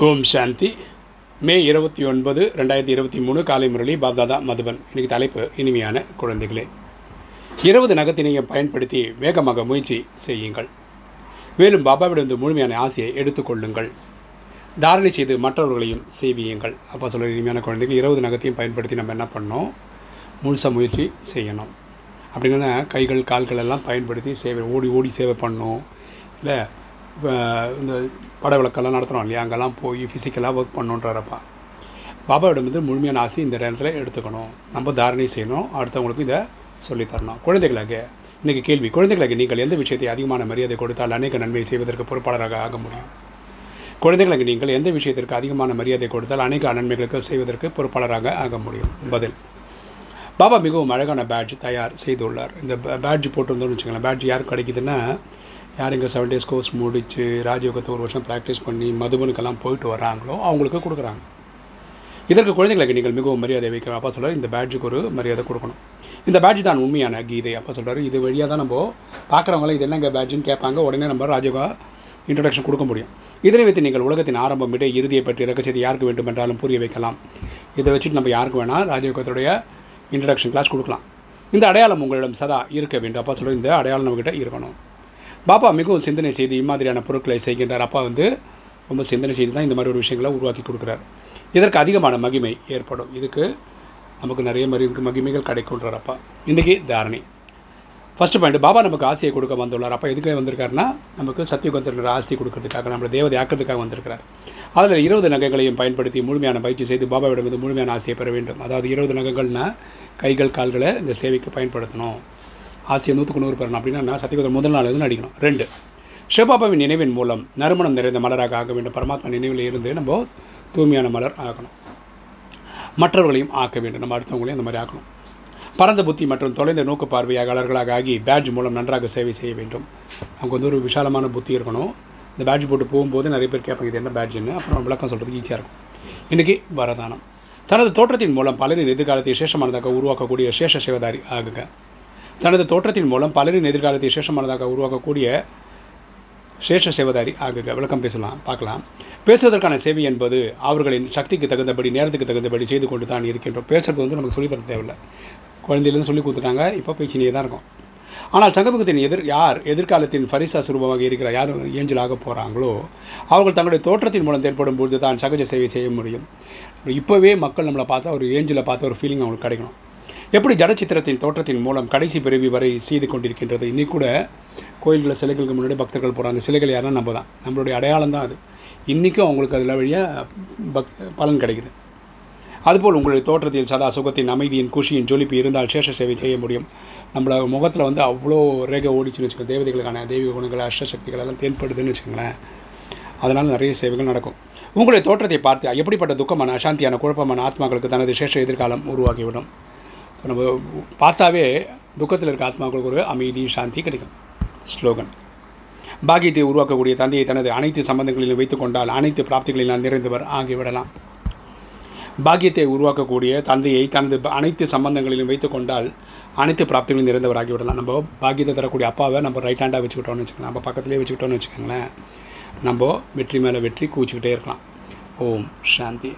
ஓம் சாந்தி. மே இருபத்தி ஒன்பது ரெண்டாயிரத்தி இருபத்தி மூணு காலை முரளி பாப்தாதா மதுபன். இன்னைக்கு தலைப்பு இனிமையான குழந்தைகளே. இருபது நகத்தினையும் பயன்படுத்தி வேகமாக முயற்சி செய்யுங்கள். மேலும் பாபாவிடந்து முழுமையான ஆசையை எடுத்துக்கொள்ளுங்கள் தாரணை செய்து மற்றவர்களையும் செய்வியுங்கள் அப்போ சொல்ல இனிமையான குழந்தைகள் இருபது நகத்தையும் பயன்படுத்தி நம்ம என்ன பண்ணோம் முழுசாக முயற்சி செய்யணும். அப்படின்னா கைகள் கால்கள் எல்லாம் பயன்படுத்தி சேவை ஓடி ஓடி சேவை பண்ணணும். இல்லை இந்த பட விளக்கெல்லாம் நடத்துகிறோம் இல்லையா? அங்கெல்லாம் போய் ஃபிசிக்கலாக ஒர்க் பண்ணுன்றப்பா பாபாவிடம் வந்து முழுமையான ஆசை இந்த நேரத்தில் எடுத்துக்கணும். நம்ம தாரணை செய்யணும். அடுத்தவங்களுக்கு இதை சொல்லித்தரணும் குழந்தைகளாக இன்றைக்கி கேள்வி குழந்தைகளாக நீங்கள் எந்த விஷயத்தை அதிகமான மரியாதை கொடுத்தால் அநேக நன்மை செய்வதற்கு பொறுப்பாளராக ஆக முடியும்? குழந்தைகளுக்கு நீங்கள் எந்த விஷயத்திற்கு அதிகமான மரியாதை கொடுத்தால் அநேக நன்மைகளுக்கு செய்வதற்கு பொறுப்பாளராக ஆக முடியும்? பதில். பாபா மிகவும் அழகான பேட்ஜ் தயார் செய்துள்ளார். இந்த பேட்ஜ் போட்டிருந்தோம்னு வச்சுக்கலாம் பேட்ஜ் யாருக்கு கிடைக்குதுன்னா யார் இங்கே செவன் டேஸ் கோர்ஸ் முடித்து ராஜயோகத்தை ஒரு வருஷம் ப்ராக்டிஸ் பண்ணி மதுபனுக்கெல்லாம் போயிட்டு வராங்களோ அவங்களுக்கு கொடுக்குறாங்க. இதற்கு குழந்தைகளுக்கு நீங்கள் மிகவும் மரியாதை வைக்கணும் அப்பா சொல்கிறார் இந்த பேட்ஜுக்கு ஒரு மரியாதை கொடுக்கணும். இந்த பேட்ஜ் தான் உண்மையான கீதை அப்பா சொல்கிறார் இது வழியாக தான் நம்ம பார்க்குறவங்கள இது என்னங்க பேட்ஜுன்னு கேட்பாங்க உடனே நம்ம ராஜயோகா இன்ட்ரடக்ஷன் கொடுக்க முடியும். இதனை வைத்து நீங்கள் உலகத்தின் ஆரம்பம் விட இறுதியை பற்றி இறக்க செய்து யாருக்கு வேண்டும் என்றாலும் புரிய வைக்கலாம். இதை வச்சுட்டு நம்ம யாருக்கு வேணால் ராஜயோகத்துடைய இன்ட்ரடக்ஷன் கிளாஸ் கொடுக்கலாம். இந்த அடையாளம் உங்களிடம் சதா இருக்க வேண்டும். அப்பா சொல்கிற இந்த அடையாளம் நம்மக்கிட்ட இருக்கணும். பாப்பா மிகவும் சிந்தனை செய்து இம்மாதிரியான பொருட்களை செய்கின்றார். அப்பா வந்து ரொம்ப சிந்தனை செய்து தான் இந்த மாதிரி ஒரு விஷயங்களை உருவாக்கி கொடுக்குறார். இதற்கு அதிகமான மகிமை ஏற்படும். இதுக்கு நமக்கு நிறைய மரி மகிமைகள் கிடைக்குன்றார் அப்பா. இன்றைக்கி தாரணி. ஃபஸ்ட்டு பாயிண்ட் பாபா நமக்கு ஆசையை கொடுக்க வந்துள்ளார். அப்போ எதுக்காக வந்திருக்காருன்னா நமக்கு சத்தியுகத்திற்கு ஆசை கொடுக்கறதுக்காக நம்மளை தேவதை ஆக்கிறதுக்காக வந்திருக்கிறார். அதில் இருபது நகைகளையும் பயன்படுத்தி முழுமையான பயிற்சி செய்து பாபாவிடம் வந்து முழுமையான ஆசையை பெற வேண்டும். அதாவது இருபது நகங்கள்னால் கைகள் கால்களை இந்த சேவைக்கு பயன்படுத்தணும். ஆசையை நூற்றுக்கு நூறு பெறணும் அப்படின்னா சத்தியகுதர் முதல் நாள் இருந்து நடிக்கணும். ரெண்டு சிவபாபாவின் நினைவின் மூலம் நறுமணம் நிறைந்த மலராக ஆக வேண்டும். பரமாத்மா நினைவில் இருந்து நம்ம தூய்மையான மலர் ஆகணும். மற்றவர்களையும் ஆக்க வேண்டும். நம்ம அடுத்தவங்களையும் அந்த மாதிரி ஆக்கணும். பரந்த புத்தி மற்றும் தொலைந்த நோக்கு பார்வையாளர்களாக ஆகி பேட்ஜ் மூலம் நன்றாக சேவை செய்ய வேண்டும். அவங்க வந்து ஒரு விஷாலமான புத்தி இருக்கணும். இந்த பேட்ஜ் போட்டு போகும்போது நிறைய பேர் கேட்பாங்க இது என்ன பேட்ஜ்னு அப்புறம் விளக்கம் சொல்கிறதுக்கு ஈஸியாக இருக்கும். இன்றைக்கி வரதானம். தனது தோற்றத்தின் மூலம் பலரின் எதிர்காலத்தை சேஷமானதாக உருவாக்கக்கூடிய சேஷ சிவதாரி ஆகுங்க. தனது தோற்றத்தின் மூலம் பலரின் எதிர்காலத்தை சேஷமானதாக உருவாக்கக்கூடிய சேஷ சேவதாரி ஆகுக. விளக்கம் பேசலாம் பார்க்கலாம். பேசுவதற்கான சேவை என்பது அவர்களின் சக்திக்கு தகுந்தபடி நேரத்துக்கு தகுந்தபடி செய்து கொண்டு தான் இருக்கின்றோம். பேசுகிறது வந்து நமக்கு சொல்லித்தர தேவையில்லை. குழந்தையிலேருந்து சொல்லி கொடுத்துட்டாங்க இப்போ பேச்சினே தான் இருக்கும். ஆனால் சங்கமுகத்தின் எதிர் யார் எதிர்காலத்தின் ஃபரிசா சுரூபமாக இருக்கிற யார் ஏஞ்சல் ஆக போகிறாங்களோ அவர்கள் தங்களுடைய தோற்றத்தின் மூலம் ஏற்படும் பொழுது தான் சகஜ சேவை செய்ய முடியும். இப்போவே மக்கள் நம்மளை பார்த்தா ஒரு ஏஞ்சலை பார்த்த ஒரு ஃபீலிங் அவங்களுக்கு கிடைக்கணும். எப்படி ஜடச்சித்திரத்தின் தோற்றத்தின் மூலம் கடைசி பிறவி வரை செய்து கொண்டிருக்கின்றது? இன்னைக்கு கூட கோயில்களில் சிலைகளுக்கு முன்னாடி பக்தர்கள் போகிறாங்க அந்த சிலைகள் யாருன்னா நம்ம தான் நம்மளுடைய அடையாளம் தான் அது. இன்றைக்கும் அவங்களுக்கு அதில் வழியாக பக் பலன் கிடைக்குது. அதுபோல் உங்களுடைய தோற்றத்தில் சதா சுகத்தின் அமைதியின் குஷியின் ஜொலிப்பு இருந்தால் சேஷ சேவை செய்ய முடியும். நம்மள முகத்தில் வந்து அவ்வளோ ரேகை ஓடிச்சுன்னு வச்சுக்கோங்க. தேவதைகளுக்கான தெய்வ குணங்கள் அஷ்டசக்திகள் எல்லாம் தேன்படுதுன்னு வச்சுக்கோங்களேன். அதனால் நிறைய சேவைகள் நடக்கும். உங்களுடைய தோற்றத்தை பார்த்து எப்படிப்பட்ட துக்கமான அசாந்தியான குழப்பமான ஆத்மாக்களுக்கு தனது சேஷ எதிர்காலம் உருவாகிவிடும்? இப்போ நம்ம பார்த்தாவே துக்கத்தில் இருக்க ஆத்மாக்களுக்கு ஒரு அமைதி சாந்தி கிடைக்கும். ஸ்லோகன். பாக்கியத்தை உருவாக்கக்கூடிய தந்தையை தனது அனைத்து சம்பந்தங்களிலும் வைத்துக்கொண்டால் அனைத்து பிராப்திகளிலும் நிறைந்தவர் ஆகிவிடலாம். பாக்கியத்தை உருவாக்கக்கூடிய தந்தையை தனது அனைத்து சம்பந்தங்களிலும் வைத்துக்கொண்டால் அனைத்து பிராப்திகளும் நிறைந்தவராகி விடலாம் நம்ம பாக்கியத்தை தரக்கூடிய அப்பாவை நம்ம ரைட் ஹேண்டாக வச்சுக்கிட்டோம்னு வச்சுக்கோங்க நம்ம பக்கத்துலேயே வச்சுக்கிட்டோம்னு வச்சுக்கோங்களேன். நம்ம வெற்றி மேலே வெற்றி கூச்சிக்கிட்டே இருக்கலாம். ஓம் சாந்தி.